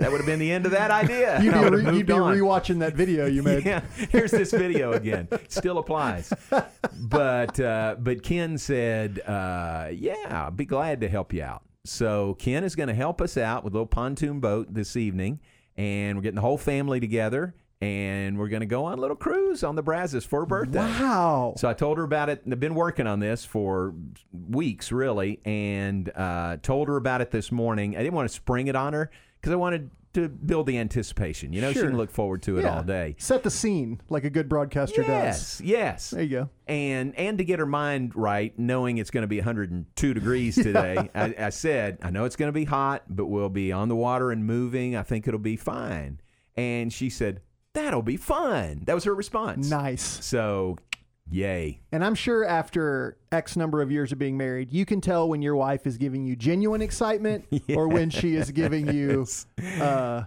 S4: that would have been the end of that idea.
S12: You'd be, re- you'd be rewatching that video you made.
S4: Yeah, here's this video again. Still applies. But uh, but Ken said, uh, "Yeah, I'd be glad to help you out." So Ken is going to help us out with a little pontoon boat this evening, and we're getting the whole family together. And we're going to go on a little cruise on the Brazos for her birthday.
S12: Wow.
S4: So I told her about it. and I've been working on this for weeks, really, and uh, told her about it this morning. I didn't want to spring it on her because I wanted to build the anticipation. You know, she
S12: Sure.
S4: can look forward to it
S12: Yeah.
S4: all day.
S12: Set the scene like a good broadcaster
S4: Yes,
S12: does.
S4: yes.
S12: There you go.
S4: And and to get her mind right, knowing it's going to be 102 degrees today, I, I said, I know it's going to be hot, but we'll be on the water and moving. I think it'll be fine. And she said, That'll be fun. That was her response.
S12: Nice.
S4: So, yay.
S12: And I'm sure after X number of years of being married, you can tell when your wife is giving you genuine excitement or when she is giving you, uh,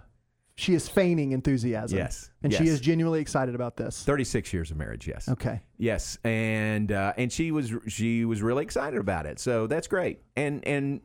S12: she is feigning enthusiasm.
S4: Yes.
S12: And she is genuinely excited about this.
S4: 36 years of marriage, yes.
S12: Okay.
S4: Yes, and uh, and she was she was really excited about it. So that's great. And and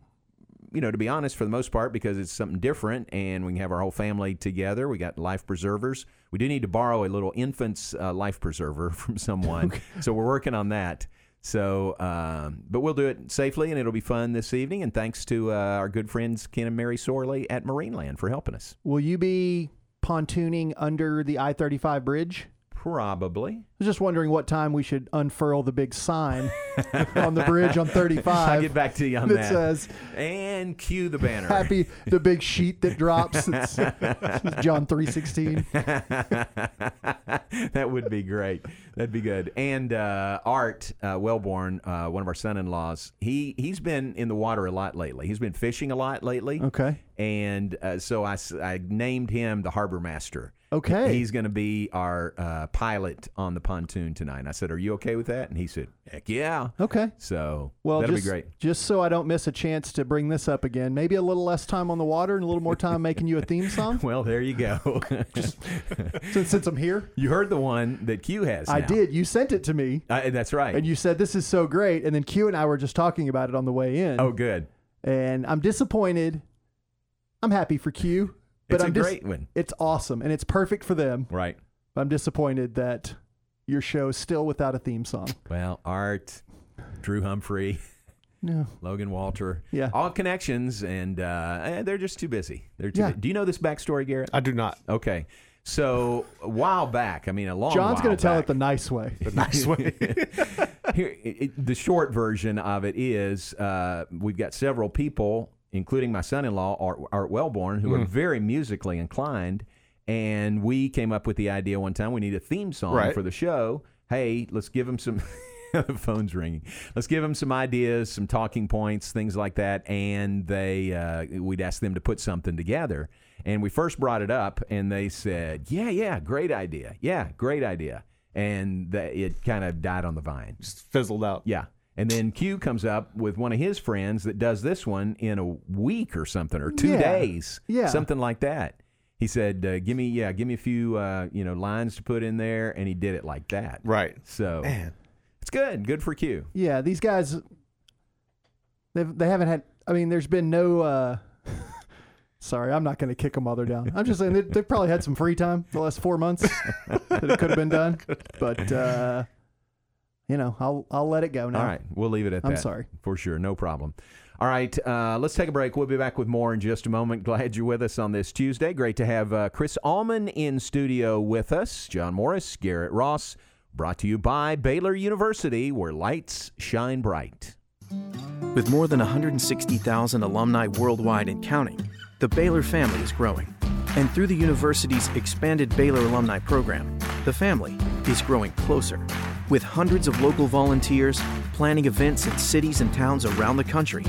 S4: you know, to be honest, for the most part, because it's something different, and we can have our whole family together. We got life preservers. We do need to borrow a little infant's uh, life preserver from someone, so we're working on that. So, um, but we'll do it safely, and it'll be fun this evening. And thanks to uh, our good friends Ken and Mary Sorley at Marineland for helping us.
S12: Will you be pontooning under the I 35 bridge?
S4: Probably.
S12: I was just wondering what time we should unfurl the big sign on the bridge on 35.
S4: I'll get back to you on
S12: that
S4: that.
S12: says
S4: and cue the banner.
S12: happy the big sheet that drops. It's, it's John 316.
S4: that would be great. That'd be good. And uh, Art uh, Wellborn, uh, one of our son-in-laws, he he's been in the water a lot lately. He's been fishing a lot lately.
S12: Okay.
S4: And uh, so I named him the harbor master.
S12: Okay.
S4: He's going to be our uh, pilot on the pontoon tonight. And I said, "Are you okay with that?" And he said, "Heck yeah."
S12: Okay.
S4: So
S12: Well,
S4: that'll
S12: just,
S4: be great.
S12: Just so I don't miss a chance to bring this up again, maybe a little less time on the water and a little more time making you a theme song.
S4: Well, there you go.
S12: since, since I'm here,
S4: you heard the one that Q has.
S12: I did. You sent it to me,
S4: that's right.
S12: and you said this is so great. And then Q and I were just talking about it on the way in.
S4: oh, good.
S12: And I'm disappointed. I'm happy for Q. But
S4: It's a
S12: I'm dis-
S4: great one.
S12: It's awesome and it's perfect for them.
S4: Right.
S12: I'm disappointed that your show is still without a theme song.
S4: Well, Art, Drew Humphrey,
S12: No.
S4: Logan Walter,
S12: Yeah.
S4: all connections, and uh, eh, they're just too busy. They're too.
S12: Yeah.
S4: bu- Do you know this backstory, Garrett?
S5: I do not.
S4: Okay, so a while back, I mean, a long.
S12: John's
S4: going
S12: to tell it the nice way.
S5: The nice way.
S4: Here, it, it- the short version of it is uh, we've got several people, including my son-in-law Art, Art Wellborn, who are
S5: Mm.
S4: very musically inclined, and we came up with the idea one time we need a theme song
S5: Right.
S4: for the show. Hey, let's give them some. the phone's ringing. Let's give them some ideas, some talking points, things like that, and they uh, we'd ask them to put something together. And we first brought it up, and they said, "Yeah, yeah, great idea. Yeah, great idea." And that it kind of died on the vine,
S5: just fizzled out.
S4: Yeah. And then Q comes up with one of his friends that does this one in a week or something, or two
S12: Yeah.
S4: days,
S12: Yeah.
S4: something like that. He said, uh, "Give me, yeah, give me a few, uh, you know, lines to put in there," and he did it like that.
S5: Right.
S4: So
S5: Man.
S4: it's good, good for Q.
S12: Yeah, these guys they've they haven't had I mean there's been no uh Sorry, I'm not going to kick them while they're down. I'm just saying they, they've probably had some free time the last four months that it could have been done, but uh, you know, I'll I'll let it go now.
S4: All right, we'll leave it at that.
S12: I'm sorry.
S4: For sure, no problem. All right, uh, let's take a break. We'll be back with more in just a moment. Glad you're with us on this Tuesday. Great to have uh, Chris Allman in studio with us. John Morris, Garrett Ross, brought to you by Baylor University, where lights shine bright.
S18: With more than 160,000 alumni worldwide and counting, the Baylor family is growing. And through the university's expanded Baylor Alumni Program, the family is growing closer. With hundreds of local volunteers planning events in cities and towns around the country,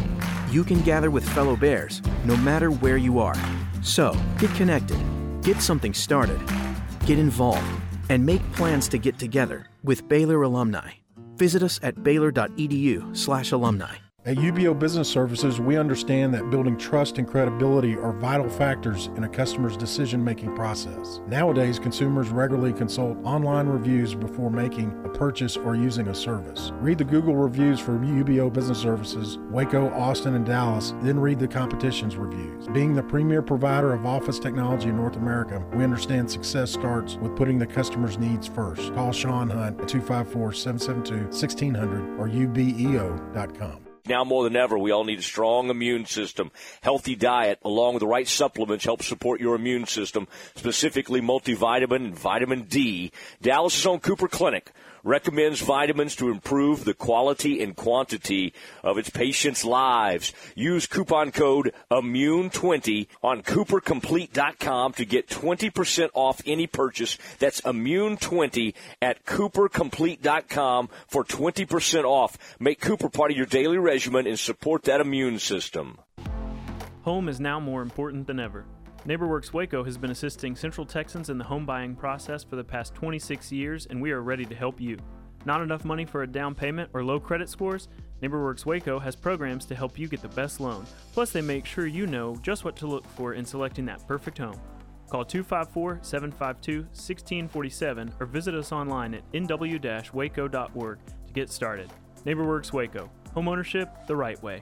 S18: you can gather with fellow Bears no matter where you are. So, get connected, get something started, get involved, and make plans to get together with Baylor alumni. Visit us at baylor.edu/alumni.
S19: At UBEO Business Services, we understand that building trust and credibility are vital factors in a customer's decision making process. Nowadays, consumers regularly consult online reviews before making a purchase or using a service. Read the Google reviews for UBEO Business Services, Waco, Austin, and Dallas, then read the competition's reviews. Being the premier provider of office technology in North America, we understand success starts with putting the customer's needs first. Call Sean Hunt at 254 772 1600 or ubeo.com.
S20: Now more than ever, we all need a strong immune system. Healthy diet, along with the right supplements, help support your immune system, specifically multivitamin and vitamin D. Dallas's own Cooper Clinic recommends vitamins to improve the quality and quantity of its patients' lives. Use coupon code IMMUNE20 on CooperComplete.com to get 20% off any purchase. That's IMMUNE20 at CooperComplete.com for 20% off. Make Cooper part of your daily regimen and support that immune system.
S21: Home is now more important than ever. NeighborWorks Waco has been assisting Central Texans in the home buying process for the past 26 years, and we are ready to help you. Not enough money for a down payment or low credit scores? NeighborWorks Waco has programs to help you get the best loan. Plus, they make sure you know just what to look for in selecting that perfect home. Call 254 752 1647 or visit us online at nw waco.org to get started. NeighborWorks Waco. Homeownership the right way.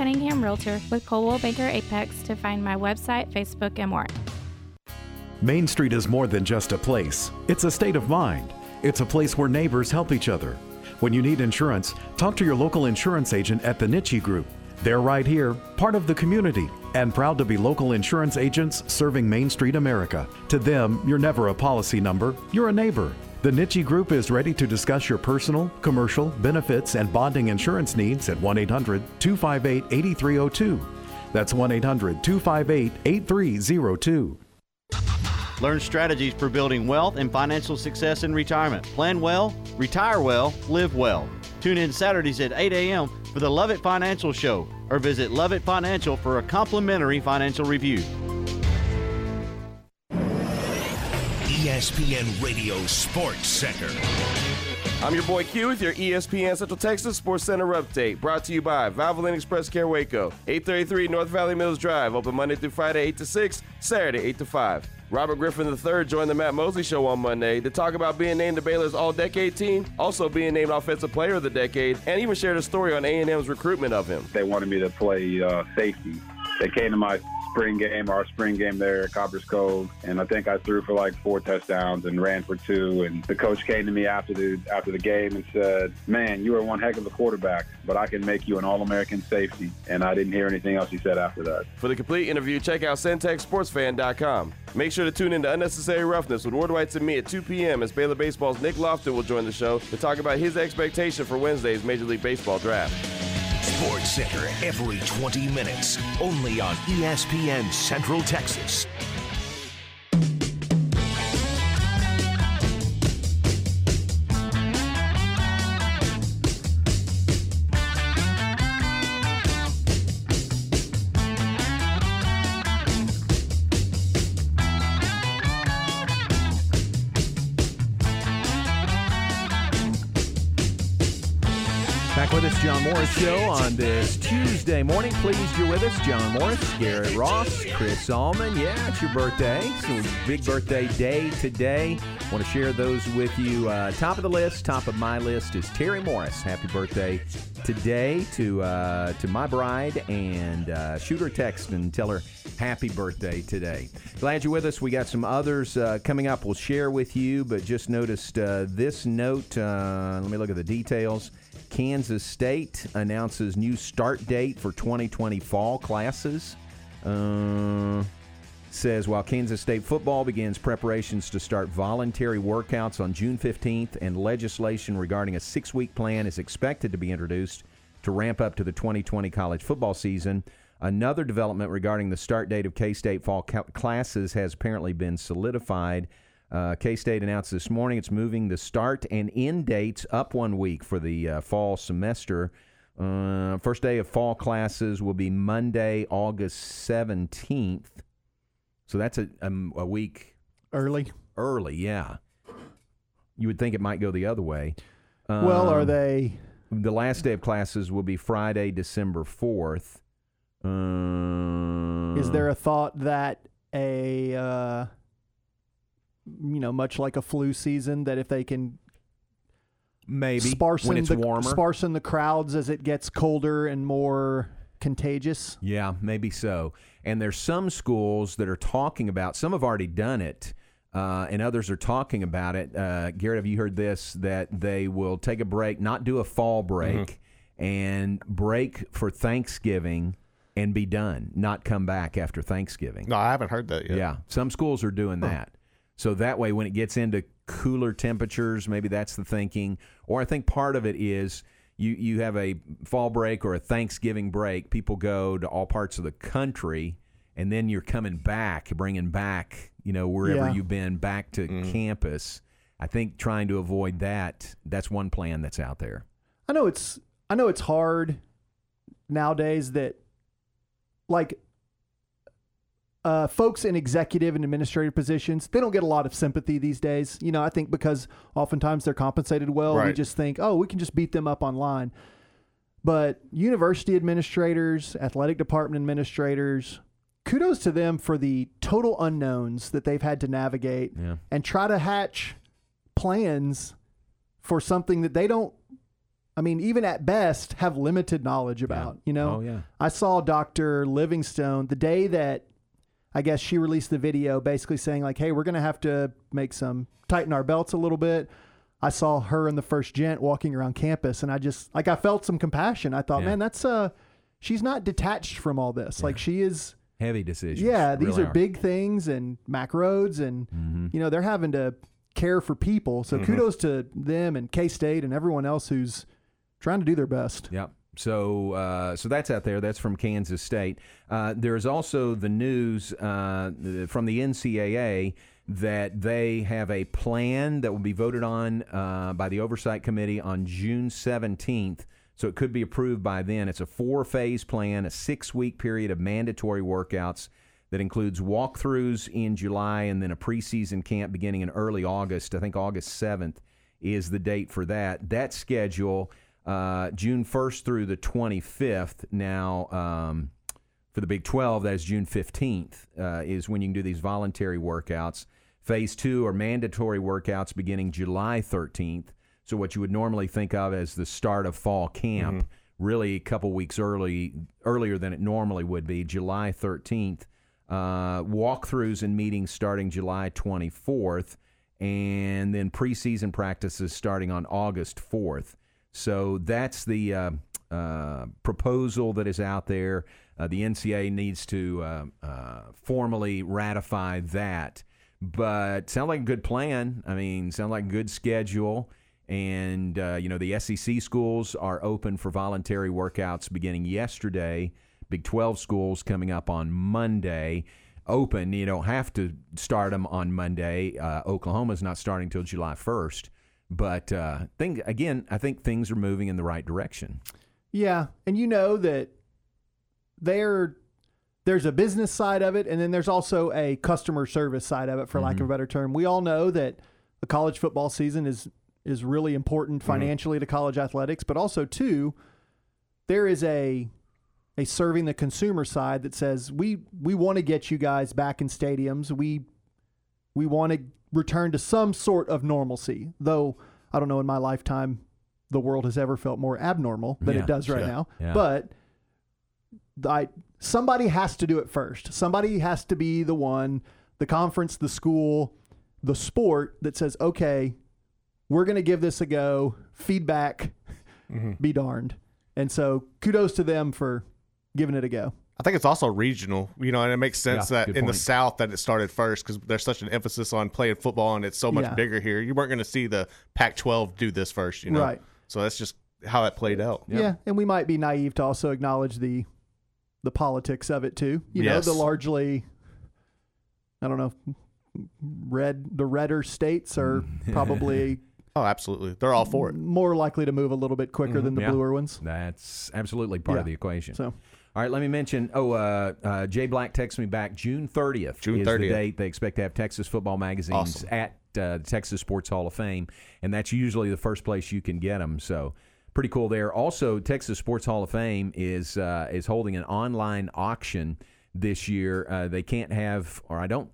S22: Cunningham Realtor with Coldwell Banker Apex to find my website, Facebook, and more.
S23: Main Street is more than just a place, it's a state of mind. It's a place where neighbors help each other. When you need insurance, talk to your local insurance agent at the Nitsche Group. They're right here, part of the community, and proud to be local insurance agents serving Main Street America. To them, you're never a policy number, you're a neighbor. The Nitsche Group is ready to discuss your personal, commercial, benefits, and bonding insurance needs at 1 800 258 8302. That's 1 800 258 8302.
S24: Learn strategies for building wealth and financial success in retirement. Plan well, retire well, live well. Tune in Saturdays at 8 a.m. for the Love It Financial Show or visit Love It Financial for a complimentary financial review.
S1: ESPN Radio Sports Center.
S16: I'm your boy Q with your ESPN Central Texas Sports Center update. Brought to you by Valvoline Express Care Waco, 833 North Valley Mills Drive. Open Monday through Friday, 8 to 6, Saturday, 8 to 5. Robert Griffin III joined the Matt Mosley Show on Monday to talk about being named the Baylor's All-Decade Team, also being named Offensive Player of the Decade, and even shared a story on A&M's recruitment of him.
S17: They wanted me to play uh, safety. They came to my spring game, our spring game there at Copperas Cove, and I think I threw for like four touchdowns and ran for two. And the coach came to me after the after the game and said, "Man, you are one heck of a quarterback, but I can make you an All-American safety." And I didn't hear anything else he said after that.
S16: For the complete interview, check out CentexSportsFan.com. Make sure to tune in to Unnecessary Roughness with Ward Whites and me at 2 p.m. as Baylor Baseball's Nick Loftin will join the show to talk about his expectation for Wednesday's Major League Baseball draft.
S1: Sports Center every 20 minutes, only on ESPN Central Texas.
S4: John Morris Show on this Tuesday morning. Pleased you're with us. John Morris, Garrett Ross, Chris Allman. Yeah, it's your birthday. So big birthday day today. Want to share those with you. Uh, top of the list, top of my list is Terry Morris. Happy birthday today to uh, to my bride and uh, shoot her text and tell her happy birthday today. Glad you're with us. We got some others uh, coming up. We'll share with you, but just noticed uh, this note. Uh, let me look at the details. Kansas State announces new start date for 2020 fall classes. Uh, says while Kansas State football begins preparations to start voluntary workouts on June 15th, and legislation regarding a six week plan is expected to be introduced to ramp up to the 2020 college football season. Another development regarding the start date of K State fall ca- classes has apparently been solidified. Uh, K State announced this morning it's moving the start and end dates up one week for the uh, fall semester. Uh, first day of fall classes will be Monday, August 17th. So that's a, um, a week
S12: early.
S4: Early, yeah. You would think it might go the other way.
S12: well, are
S4: Um,
S12: they?
S4: The last day of classes will be Friday, December 4th. Um,
S12: Is there a thought that a uh, you know, much like a flu season, that if they can
S4: maybe
S12: sparsen
S4: when it's
S12: the
S4: warmer?
S12: sparsen the crowds as it gets colder and more contagious?
S4: Yeah, maybe so. And there's some schools that are talking about. Some have already done it, uh, and others are talking about it. Uh, Garrett, have you heard this? That they will take a break, not do a fall break, and break for Thanksgiving and be done. Not come back after Thanksgiving.
S5: No, I haven't heard that yet.
S4: Yeah, some schools are doing that. So that way, when it gets into cooler temperatures, maybe that's the thinking. Or I think part of it is you you have a fall break or a Thanksgiving break. People go to all parts of the country, and then you're coming back, bringing back you know wherever
S12: Yeah.
S4: you've been back to mm-hmm. campus. I think trying to avoid that. That's one plan that's out there.
S12: I know it's I know it's hard nowadays that like uh, folks in executive and administrative positions they don't get a lot of sympathy these days. You know, I think because oftentimes they're compensated well. We just think, oh, we can just beat them up online. But university administrators, athletic department administrators, kudos to them for the total unknowns that they've had to navigate
S4: Yeah.
S12: and try to hatch plans for something that they don't I mean, even at best, have limited knowledge about. You know,
S4: Oh, yeah.
S12: I saw Dr. Livingstone the day that I guess she released the video basically saying, like, hey, we're going to have to make some, tighten our belts a little bit. I saw her and the first gent walking around campus, and I just, like, I felt some compassion. I thought,
S4: Yeah.
S12: man, that's, uh, she's not detached from all this. Like, she is,
S4: Heavy decisions.
S12: yeah, these
S4: really
S12: are, big things and Mac roads, and,
S4: Mm-hmm.
S12: you know, they're having to care for people. So
S4: Mhm.
S12: kudos to them and K State and everyone else who's trying to do their best.
S4: Yep. So, uh, so that's out there. That's from Kansas State. Uh, there's also the news uh, from the NCAA that they have a plan that will be voted on uh, by the Oversight Committee on June 17th. So it could be approved by then. It's a four phase plan, a six week period of mandatory workouts that includes walkthroughs in July and then a preseason camp beginning in early August. I think August 7th is the date for that. That schedule, uh, June 1st through the 25th. Now, um, for the Big 12, that is June 15th, uh, is when you can do these voluntary workouts. Phase two are mandatory workouts beginning July 13th. So, what you would normally think of as the start of fall camp, really a couple weeks early, earlier than it normally would be, July 13th. Uh, walkthroughs and meetings starting July 24th, and then preseason practices starting on August 4th. So that's the uh, uh, proposal that is out there. Uh, the NCA needs to uh, uh, formally ratify that. But sound like a good plan. I mean, sound like a good schedule. And uh, you know, the SEC schools are open for voluntary workouts beginning yesterday. Big 12 schools coming up on Monday. Open. You don't have to start them on Monday. Uh, Oklahoma's not starting until July 1st. But uh, thing again, I think things are moving in the right direction.
S12: Yeah, and you know that there there's a business side of it, and then there's also a customer service side of it, for lack of a better term. We all know that the college football season is is really important financially to college athletics, but also too, there is a a serving the consumer side that says we we want to get you guys back in stadiums. We we want to return to some sort of normalcy. Though I don't know in my lifetime the world has ever felt more abnormal than
S4: Yeah,
S12: it does right now.
S4: Yeah.
S12: But I somebody has to do it first. Somebody has to be the one, the conference, the school, the sport that says, "Okay, we're going to give this a go." Feedback, mm-hmm. be darned. And so, kudos to them for giving it a go.
S5: I think it's also regional, you know, and it makes sense
S12: Yeah,
S5: that
S12: good
S5: in the. South that it started first because there's such an emphasis on playing football and it's so much
S12: Yeah.
S5: bigger here. You weren't going to see the Pac-12 do this first, you know.
S12: Right.
S5: So that's just how it played out.
S12: Yeah, and we might be naive to also acknowledge the the politics of it too. You
S5: Yes.
S12: know, the largely I don't know red the redder states are mm-hmm. probably
S5: Oh, absolutely. They're all for it.
S12: more likely to move a little bit quicker mm-hmm. than the
S4: Yeah.
S12: bluer ones.
S4: That's absolutely part of the equation.
S12: So,
S4: all right, let me mention. Oh, uh, uh, Jay Black texted me back. June thirtieth
S5: June
S4: is
S5: 30th.
S4: the date they expect to have Texas football magazines
S5: Awesome.
S4: at uh, the Texas Sports Hall of Fame, and that's usually the first place you can get them. So. Pretty cool there. Also, Texas Sports Hall of Fame is uh, is holding an online auction this year. Uh, they can't have, or I don't,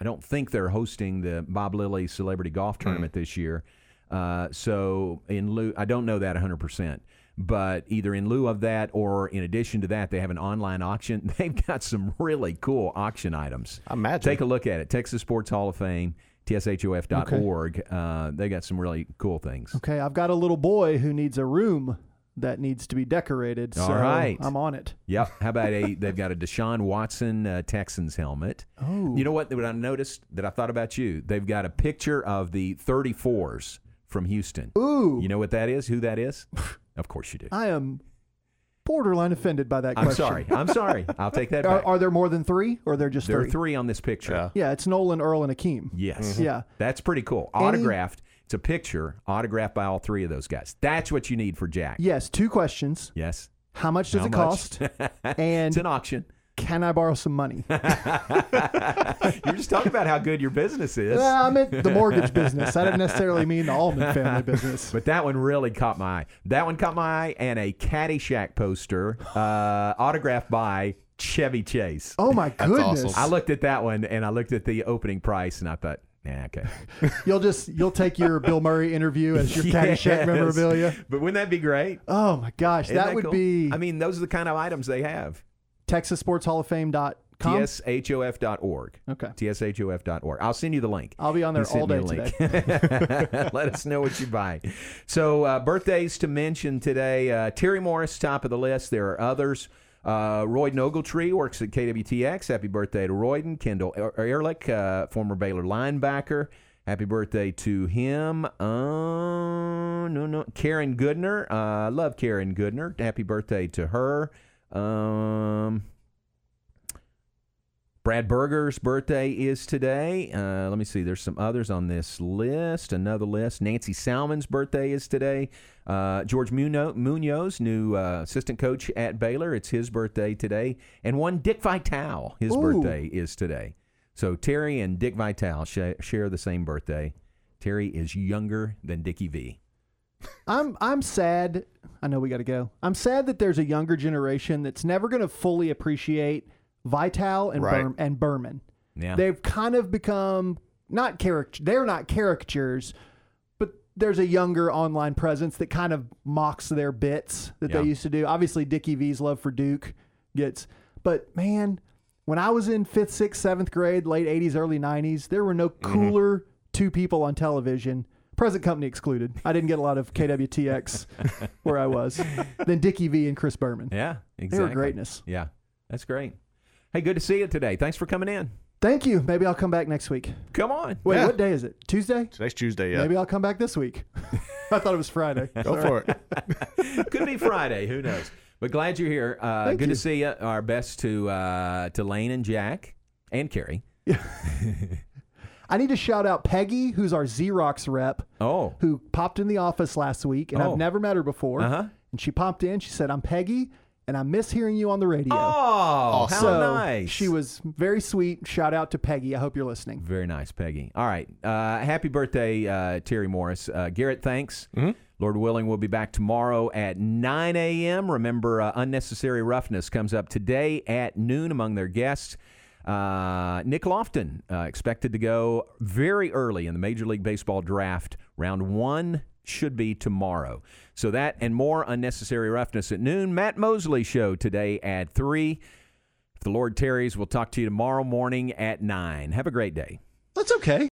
S4: I don't think they're hosting the Bob Lilly Celebrity Golf Tournament this year. Uh, so in lieu, I don't know that 100%, but either in lieu of that or in addition to that, they have an online auction. They've got some really cool auction items.
S5: Imagine.
S4: Take a look at it. Texas Sports Hall of Fame, tshof.org. Uh, they got some really cool things.
S12: okay, I've got a little boy who needs a room that needs to be decorated.
S4: All
S12: so
S4: right.
S12: I'm on it.
S4: Yep. How about a? They've got a Deshaun Watson uh, Texans helmet.
S12: Oh.
S4: You know what? What I noticed that I thought about you. They've got a picture of the 34s from Houston.
S12: Ooh.
S4: You know what that is? Who that is? of course you do.
S12: I am borderline offended by that
S4: I'm
S12: question.
S4: sorry. I'm sorry. I'll take that
S12: Are,
S4: back.
S12: are there more than three, or they're just
S4: there are
S12: three?
S4: three on this picture.
S12: Yeah, it's Nolan, Earl, and Akeem.
S4: Yes. Mm-hmm.
S12: Yeah.
S4: That's pretty cool.
S12: Any-
S4: Autographed. It's a picture autographed by all three of those guys. That's what you need for Jack.
S12: Yes. Two questions.
S4: Yes.
S12: How much does
S4: How
S12: it
S4: much?
S12: cost? and
S4: it's an auction.
S12: Can I borrow some money?
S4: You're just talking about how good your business is.
S12: Well, I meant the mortgage business. I didn't necessarily mean the Allman family business.
S4: But that one really caught my eye. That one caught my eye, and a Caddyshack poster uh, autographed by Chevy Chase.
S12: Oh my goodness!
S4: I looked at that one, and I looked at the opening price, and I thought, yeah, okay.
S12: You'll just you'll take your Bill Murray interview as your Caddyshack
S4: Yes.
S12: memorabilia.
S4: But wouldn't that be great?
S12: Oh my gosh,
S4: Isn't
S12: that, would
S4: cool?
S12: be
S4: I mean, those are the kind of items they have.
S12: TexasSportsHallOfFame.com.
S4: TSHOF.org.
S12: Okay.
S4: TSHOF.org. I'll send you the link.
S12: I'll be on there all day
S4: link. Let us know what you buy. So, uh, birthdays to mention today uh, Terry Morris, top of the list. There are others. Uh, Royden Ogletree works at KWTX. Happy birthday to Royden. Kendall Er- Ehrlich, uh, former Baylor linebacker. Happy birthday to him. Uh, no, no. Karen Goodner. I uh, love Karen Goodner. Happy birthday to her. Um, Brad Berger's birthday is today. Uh, let me see. There's some others on this list. Another list. Nancy Salmon's birthday is today. Uh, George Muno- Munoz, new uh, assistant coach at Baylor, it's his birthday today. And one Dick Vitale, his
S12: Ooh.
S4: birthday is today. So Terry and Dick Vitale sh- share the same birthday. Terry is younger than Dickie V.
S12: I'm I'm sad. I know we got to go. I'm sad that there's a younger generation that's never going to fully appreciate Vital and
S4: Right.
S12: Berm, and Berman.
S4: Yeah.
S12: They've kind of become not caricature. They're not caricatures, but there's a younger online presence that kind of mocks their bits that
S4: Yeah.
S12: they used to do. Obviously, Dickie V's love for Duke gets, but man, when I was in fifth, sixth, seventh grade, late '80s, early '90s, there were no
S4: Mm-hmm.
S12: cooler two people on television. Present company excluded. I didn't get a lot of KWTX where I was. Then Dickie V and Chris Berman.
S4: Yeah, exactly.
S12: They were greatness.
S4: Yeah, that's great. Hey, good to see you today. Thanks for coming in.
S12: Thank you. Maybe I'll come back next week.
S4: Come on.
S12: Wait,
S5: Yeah.
S12: what day is it? Tuesday?
S5: Today's Tuesday. Yeah.
S12: Maybe I'll come back this week. I thought it was Friday.
S5: Go
S12: Sorry.
S5: for it.
S4: Could be Friday. Who knows? But glad you're here. Uh,
S12: Thank
S4: good
S12: you.
S4: to see you. Our best to uh, to Lane and Jack and Carrie.
S12: I need to shout out Peggy, who's our Xerox rep,
S4: Oh,
S12: who popped in the office last week, and
S4: Oh.
S12: I've never met her before.
S4: Uh-huh.
S12: And she popped in. She said, "I'm Peggy, and I miss hearing you on the radio."
S4: oh, how nice.
S12: She was very sweet. Shout out to Peggy. I hope you're listening.
S4: Very nice, Peggy. All right. Uh, happy birthday, uh, Terry Morris. Uh, Garrett, thanks. Lord willing, we'll be back tomorrow at 9 a.m. Remember, uh, Unnecessary Roughness comes up today at noon among their guests. Uh, Nick Loftin uh, expected to go very early in the Major League Baseball draft. Round one should be tomorrow. So that and more Unnecessary Roughness at noon. Matt Mosley show today at 3. If the Lord tarries, we'll talk to you tomorrow morning at 9. Have a great day.
S12: That's okay.